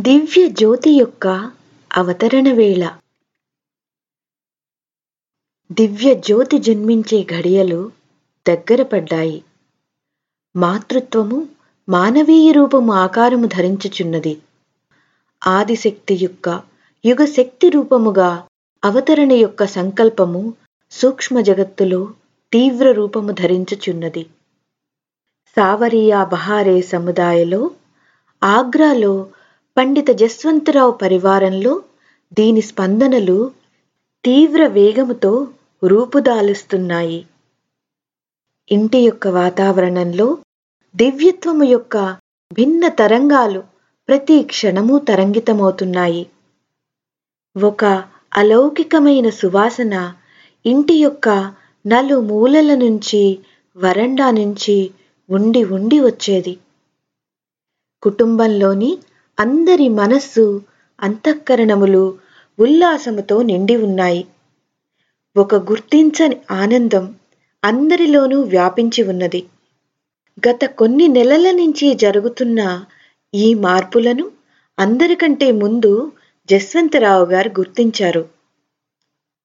దివ్య జ్యోతి యొక్క అవతరణ వేళ. దివ్య జ్యోతి జన్మించే ఘడియలు దగ్గర పడ్డాయి. మాతృత్వము మానవీయ రూపము ఆకారము ధరించుచున్నది. ఆదిశక్తి యొక్క యుగ శక్తి రూపముగా అవతరణ యొక్క సంకల్పము సూక్ష్మ జగత్తులో తీవ్ర రూపము ధరించుచున్నది. సావరియా బహారే సముదాయలో ఆగ్రాలో పండిత జస్వంతరావు పరివారంలో దీని స్పందనలు తీవ్ర వేగముతో రూపుదాలుస్తున్నాయి. ఇంటి యొక్క వాతావరణంలో దివ్యత్వము యొక్క భిన్న తరంగాలు ప్రతి క్షణము తరంగితమవుతున్నాయి. ఒక అలౌకికమైన సువాసన ఇంటి యొక్క నలుమూలల నుంచి వరండా నుంచి ఉండి ఉండి వచ్చేది. కుటుంబంలోని అందరి మనస్సు అంతఃకరణములు ఉల్లాసముతో నిండి ఉన్నాయి. ఒక గుర్తించని ఆనందం అందరిలోనూ వ్యాపించి ఉన్నది. గత కొన్ని నెలల నుంచి జరుగుతున్న ఈ మార్పులను అందరికంటే ముందు జస్వంతరావు గారు గుర్తించారు.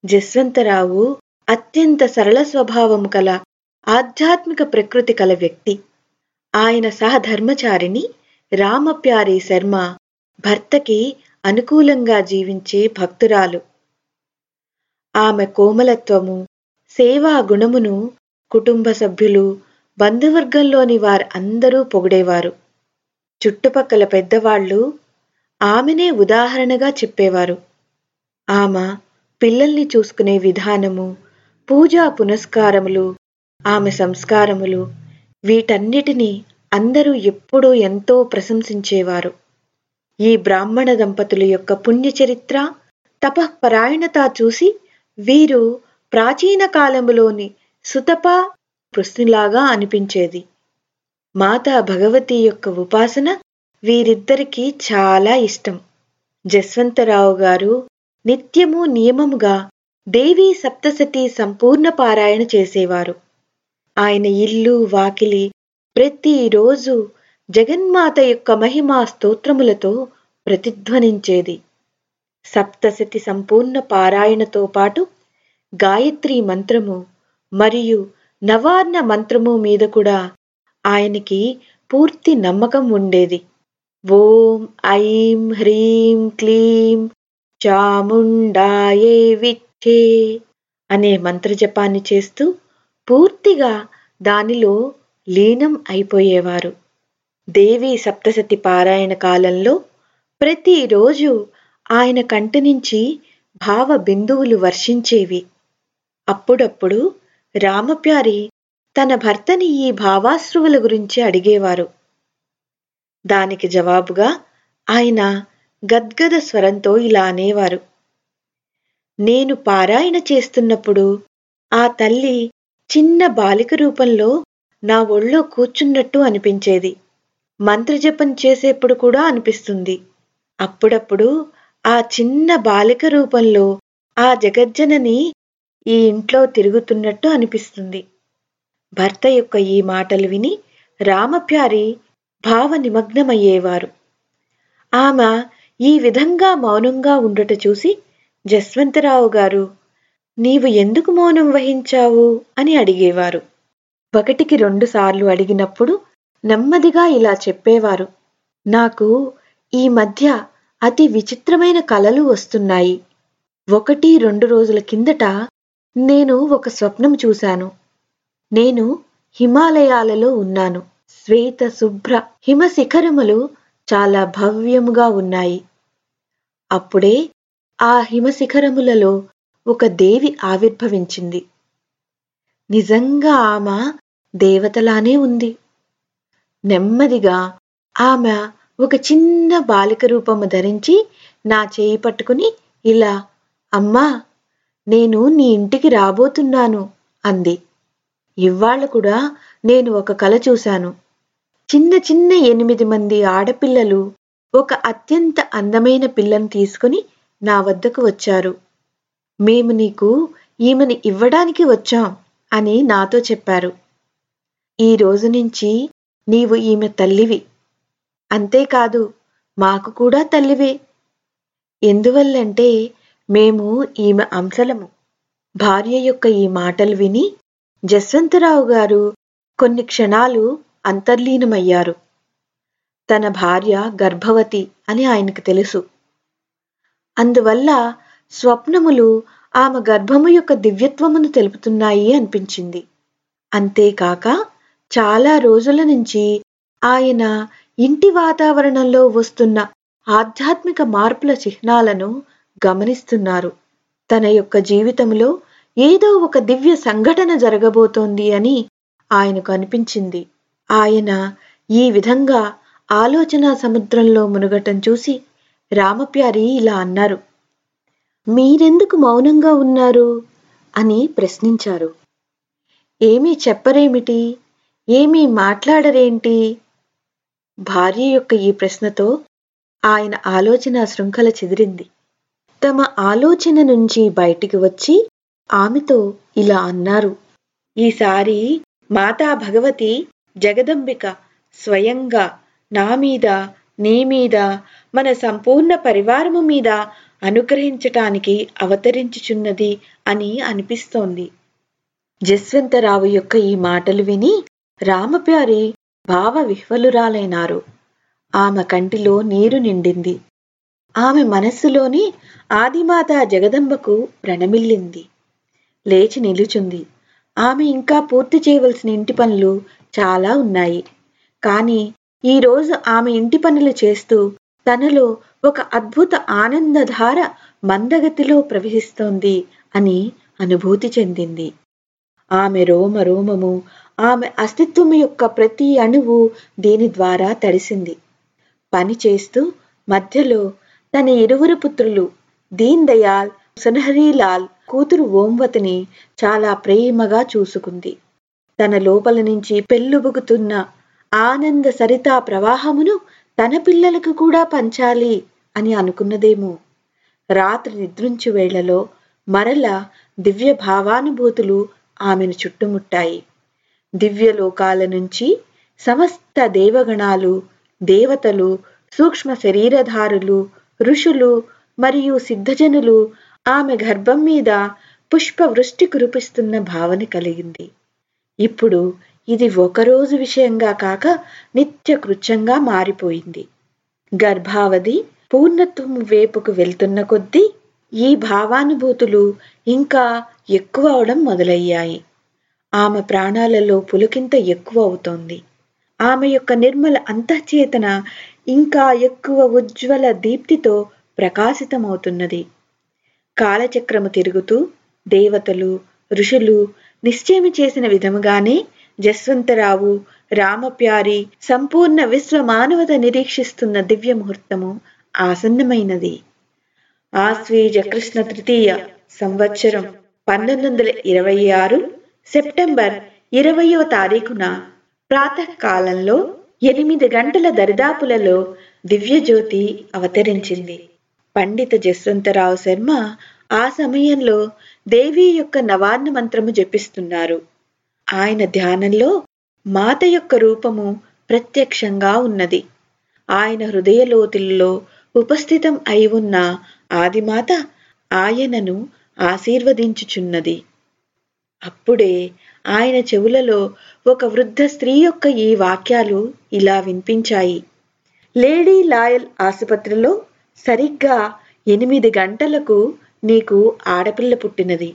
జస్వంతరావు అత్యంత సరళ స్వభావము కల ఆధ్యాత్మిక ప్రకృతి కల వ్యక్తి. ఆయన సహధర్మచారిణి రామప్యారి శర్మ భర్తకి అనుకూలంగా జీవించే భక్తురాలు. ఆమె కోమలత్వము సేవా గుణమును కుటుంబ సభ్యులు బంధువర్గంలోని వారు అందరూ పొగిడేవారు. చుట్టుపక్కల పెద్దవాళ్ళు ఆమెనే ఉదాహరణగా చెప్పేవారు. ఆమె పిల్లల్ని చూసుకునే విధానము పూజా పునస్కారములు ఆమె సంస్కారములు వీటన్నిటినీ అందరూ ఎప్పుడూ ఎంతో ప్రశంసించేవారు. ఈ బ్రాహ్మణ దంపతుల యొక్క పుణ్యచరిత్ర తపఃపరాయణత చూసి వీరు ప్రాచీన కాలములోని సుతప పృష్ణులాగా అనిపించేది. మాతా భగవతి యొక్క ఉపాసన వీరిద్దరికీ చాలా ఇష్టం. జస్వంతరావు గారు నిత్యము నియమముగా దేవీ సప్తసతి సంపూర్ణ పారాయణ చేసేవారు. ఆయన ఇల్లు వాకిలి ప్రతిరోజు జగన్మాత యొక్క మహిమా స్తోత్రములతో ప్రతిధ్వనించేది. సప్తశతి సంపూర్ణ పారాయణతో పాటు గాయత్రి మంత్రము మరియు నవార్ణ మంత్రము మీద కూడా ఆయనకి పూర్తి నమ్మకం ఉండేది. ఓం ఐం హ్రీం క్లీం చాముండాయే విచ్చే అనే మంత్రజపాన్ని చేస్తూ పూర్తిగా దానిలో లీనం అయిపోయేవారు. దేవి సప్తసతి పారాయణ కాలంలో ప్రతిరోజు ఆయన కంటి నుంచి భావ బిందువులు వర్షించేవి. అప్పుడప్పుడు రామప్యారి తన భర్తని ఈ భావాశ్రువుల గురించి అడిగేవారు. దానికి జవాబుగా ఆయన గద్గద స్వరంతో ఇలా అనేవారు. నేను పారాయణ చేస్తున్నప్పుడు ఆ తల్లి చిన్న బాలిక రూపంలో నా ఒళ్ళో కూర్చున్నట్టు అనిపించేది. మంత్రజపం చేసేప్పుడు కూడా అనిపిస్తుంది. అప్పుడప్పుడు ఆ చిన్న బాలిక రూపంలో ఆ జగజ్జనని ఈ ఇంట్లో తిరుగుతున్నట్టు అనిపిస్తుంది. భర్త యొక్క ఈ మాటలు విని రామప్యారి భావ నిమగ్నమయ్యేవారు. ఆమె ఈ విధంగా మౌనంగా ఉండుట చూసి జస్వంతరావు గారు నీవు ఎందుకు మౌనం వహించావు? అని అడిగేవారు. ఒకటికి రెండు సార్లు అడిగినప్పుడు నెమ్మదిగా ఇలా చెప్పేవారు. నాకు ఈ మధ్య అతి విచిత్రమైన కలలు వస్తున్నాయి. ఒకటి రెండు రోజుల కిందట నేను ఒక స్వప్నం చూశాను. నేను హిమాలయాలలో ఉన్నాను. శ్వేత శుభ్ర హిమ శిఖరములు చాలా భవ్యముగా ఉన్నాయి. అప్పుడే ఆ హిమశిఖరములలో ఒక దేవి ఆవిర్భవించింది. నిజంగా ఆమె దేవతలానే ఉంది. నెమ్మదిగా ఆమె ఒక చిన్న బాలిక రూపము ధరించి నా చేయి పట్టుకుని ఇలా అమ్మా నేను నీ ఇంటికి రాబోతున్నాను అంది. ఇవాళ కూడా నేను ఒక కల చూశాను. చిన్న చిన్న ఎనిమిది మంది ఆడపిల్లలు ఒక అత్యంత అందమైన పిల్లను తీసుకుని నా వద్దకు వచ్చారు. మేము నీకు ఈమెను ఇవ్వడానికి వచ్చాం అని నాతో చెప్పారు. ఈ రోజు నుంచి నీవు ఈమె తల్లివి. అంతేకాదు మాకు కూడా తల్లివే. ఎందువల్లంటే మేము ఈమె అంశలము. భార్య యొక్క ఈ మాటలు విని జస్వంతరావు గారు కొన్ని క్షణాలు అంతర్లీనమయ్యారు. తన భార్య గర్భవతి అని ఆయనకు తెలుసు. అందువల్ల స్వప్నములు ఆమె గర్భము యొక్క దివ్యత్వమును తెలుపుతున్నాయి అనిపించింది. అంతేకాక చాలా రోజుల నుంచి ఆయన ఇంటి వాతావరణంలో వస్తున్న ఆధ్యాత్మిక మార్పుల చిహ్నాలను గమనిస్తున్నారు. తన యొక్క జీవితంలో ఏదో ఒక దివ్య సంఘటన జరగబోతోంది అని ఆయనకు అనిపించింది. ఆయన ఈ విధంగా ఆలోచన సముద్రంలో మునగటం చూసి రామప్యారి ఇలా అన్నారు. మీరెందుకు మౌనంగా ఉన్నారు? అని ప్రశ్నించారు. ఏమీ చెప్పరేమిటి? ఏమీ మాట్లాడరేంటి? భార్య యొక్క ఈ ప్రశ్నతో ఆయన ఆలోచన శృంఖల చెదిరింది. తమ ఆలోచన నుంచి బయటికి వచ్చి ఆమెతో ఇలా అన్నారు. ఈసారి మాతా భగవతి జగదంబిక స్వయంగా నా మీద నీ మీద మన సంపూర్ణ పరివారము మీద అనుగ్రహించటానికి అవతరించుచున్నది అని అనిపిస్తోంది. జస్వంతరావు యొక్క ఈ మాటలు విని రామప్యారి భావ విహ్వలురాలైనారు. ఆమె కంటిలో నీరు నిండింది. ఆమె మనస్సులోని ఆదిమాత జగదంబకు ప్రణమిల్లింది. లేచి నిలుచుంది. ఆమె ఇంకా పూర్తి చేయవలసిన ఇంటి పనులు చాలా ఉన్నాయి. కానీ ఈరోజు ఆమె ఇంటి పనులు చేస్తూ తనలో ఒక అద్భుత ఆనందధార మందగతిలో ప్రవహిస్తోంది అని అనుభూతి చెందింది. ఆమె రోమ రోమము ఆమె అస్తిత్వం యొక్క ప్రతి అణువు దీని ద్వారా తడిసింది. పని చేస్తూ మధ్యలో తన ఇరువురు పుత్రులు దీన్ దయాల్ సునహరీలాల్ కూతురు ఓంవతిని చాలా ప్రేమగా చూసుకుంది. తన లోపల నుంచి పెళ్ళుబుగుతున్న ఆనంద సరితా ప్రవాహమును తన పిల్లలకు కూడా పంచాలి అని అనుకున్నదేమో. రాత్రి నిద్రించు వేళలో మరల దివ్య భావానుభూతులు ఆమెను చుట్టుముట్టాయి. దివ్యలోకాల నుంచి సమస్త దేవగణాలు దేవతలు సూక్ష్మ శరీరధారులు ఋషులు మరియు సిద్ధజనులు ఆమె గర్భం మీద పుష్పవృష్టి కురిపిస్తున్న భావన కలిగింది. ఇప్పుడు ఇది ఒకరోజు విషయంగా కాక నిత్య కృత్యంగా మారిపోయింది. గర్భావధి పూర్ణత్వం వేపుకు వెళ్తున్న కొద్దీ ఈ భావానుభూతులు ఇంకా ఎక్కువ అవడం మొదలయ్యాయి. ఆమె ప్రాణాలలో పులికింత ఎక్కువ అవుతోంది. ఆమె యొక్క నిర్మల అంతఃచేతన ఇంకా ఎక్కువ ఉజ్వల దీప్తితో ప్రకాశితమవుతున్నది. కాలచక్రము తిరుగుతూ దేవతలు ఋషులు నిశ్చయం చేసిన విధముగానే జస్వంతరావు రామప్యారి సంపూర్ణ విశ్వ మానవత నిరీక్షిస్తున్న దివ్య ముహూర్తము ఆసన్నమైనది. ఆశ్వీజ కృష్ణ తృతీయ సంవత్సరం పంతొమ్మిది వందల ఇరవై ఆరు సెప్టెంబర్ ఇరవయో తారీఖున ప్రాతకాలంలో ఎనిమిది గంటల దరిదాపులలో దివ్యజ్యోతి అవతరించింది. పండిత జస్వంతరావు శర్మ ఆ సమయంలో దేవి యొక్క నవార్ణ మంత్రము జపిస్తున్నారు. ఆయన ధ్యానంలో మాత యొక్క రూపము ప్రత్యక్షంగా ఉన్నది. ఆయన హృదయలోతుల్లో ఉపస్థితం అయి ఉన్న ఆదిమాత ఆయనను ఆశీర్వదించుచున్నది. అప్పుడే ఆయన చెవులలో ఒక వృద్ధ స్త్రీ యొక్క ఈ వాక్యాలు ఇలా వినిపించాయి. లేడీ లాయల్ ఆసుపత్రిలో సరిగ్గా ఎనిమిది గంటలకు నీకు ఆడపిల్ల పుట్టినది.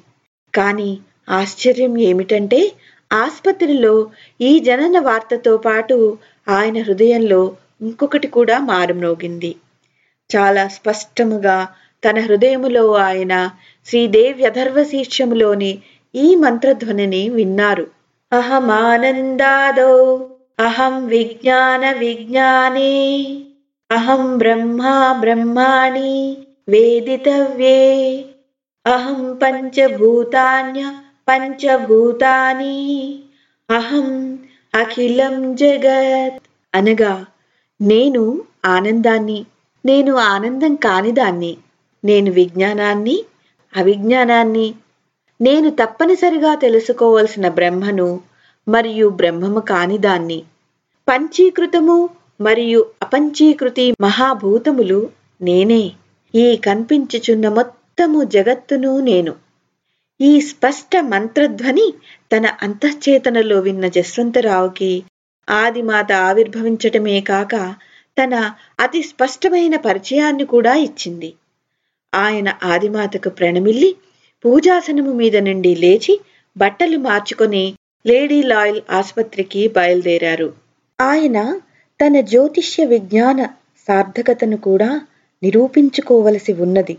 కానీ ఆశ్చర్యం ఏమిటంటే ఆసుపత్రిలో ఈ జనన వార్తతో పాటు ఆయన హృదయంలో ఇంకొకటి కూడా మారుమ్రోగింది చాలా స్పష్టముగా తన హృదయములో ఆయన శ్రీదేవ్యధర్వ శీర్షములోని ఈ మంత్రధ్వనిని విన్నారు. అహమానందాదో అహం విజ్ఞాన విజ్ఞానే అహం బ్రహ్మా బ్రహ్మాణి వేదితవ్యే అహం పంచభూతాన్య పంచభూతాని అహం అఖిలం జగత్ అనగా నేను ఆనందాన్ని నేను ఆనందం కానిదాన్ని నేను విజ్ఞానాన్ని అవిజ్ఞానాన్ని నేను తప్పనిసరిగా తెలుసుకోవలసిన బ్రహ్మను మరియు బ్రహ్మము కాని దాన్ని. పంచీకృతము మరియు అపంచీకృతి మహాభూతములు నేనే. ఈ కనిపించుచున్న మొత్తము జగత్తును నేను. ఈ స్పష్ట మంత్రధ్వని తన అంతఃచేతనలో విన్న జస్వంతరావుకి ఆదిమాత ఆవిర్భవించటమే కాక తన అతి స్పష్టమైన పరిచయాన్ని కూడా ఇచ్చింది. ఆయన ఆదిమాతకు ప్రణమిల్లి పూజాసనము మీద నుండి లేచి బట్టలు మార్చుకొని లేడీ లాయల్ ఆసుపత్రికి బయలుదేరారు. ఆయన తన జ్యోతిష్య విజ్ఞాన సార్థకతను కూడా నిరూపించుకోవలసి ఉన్నది.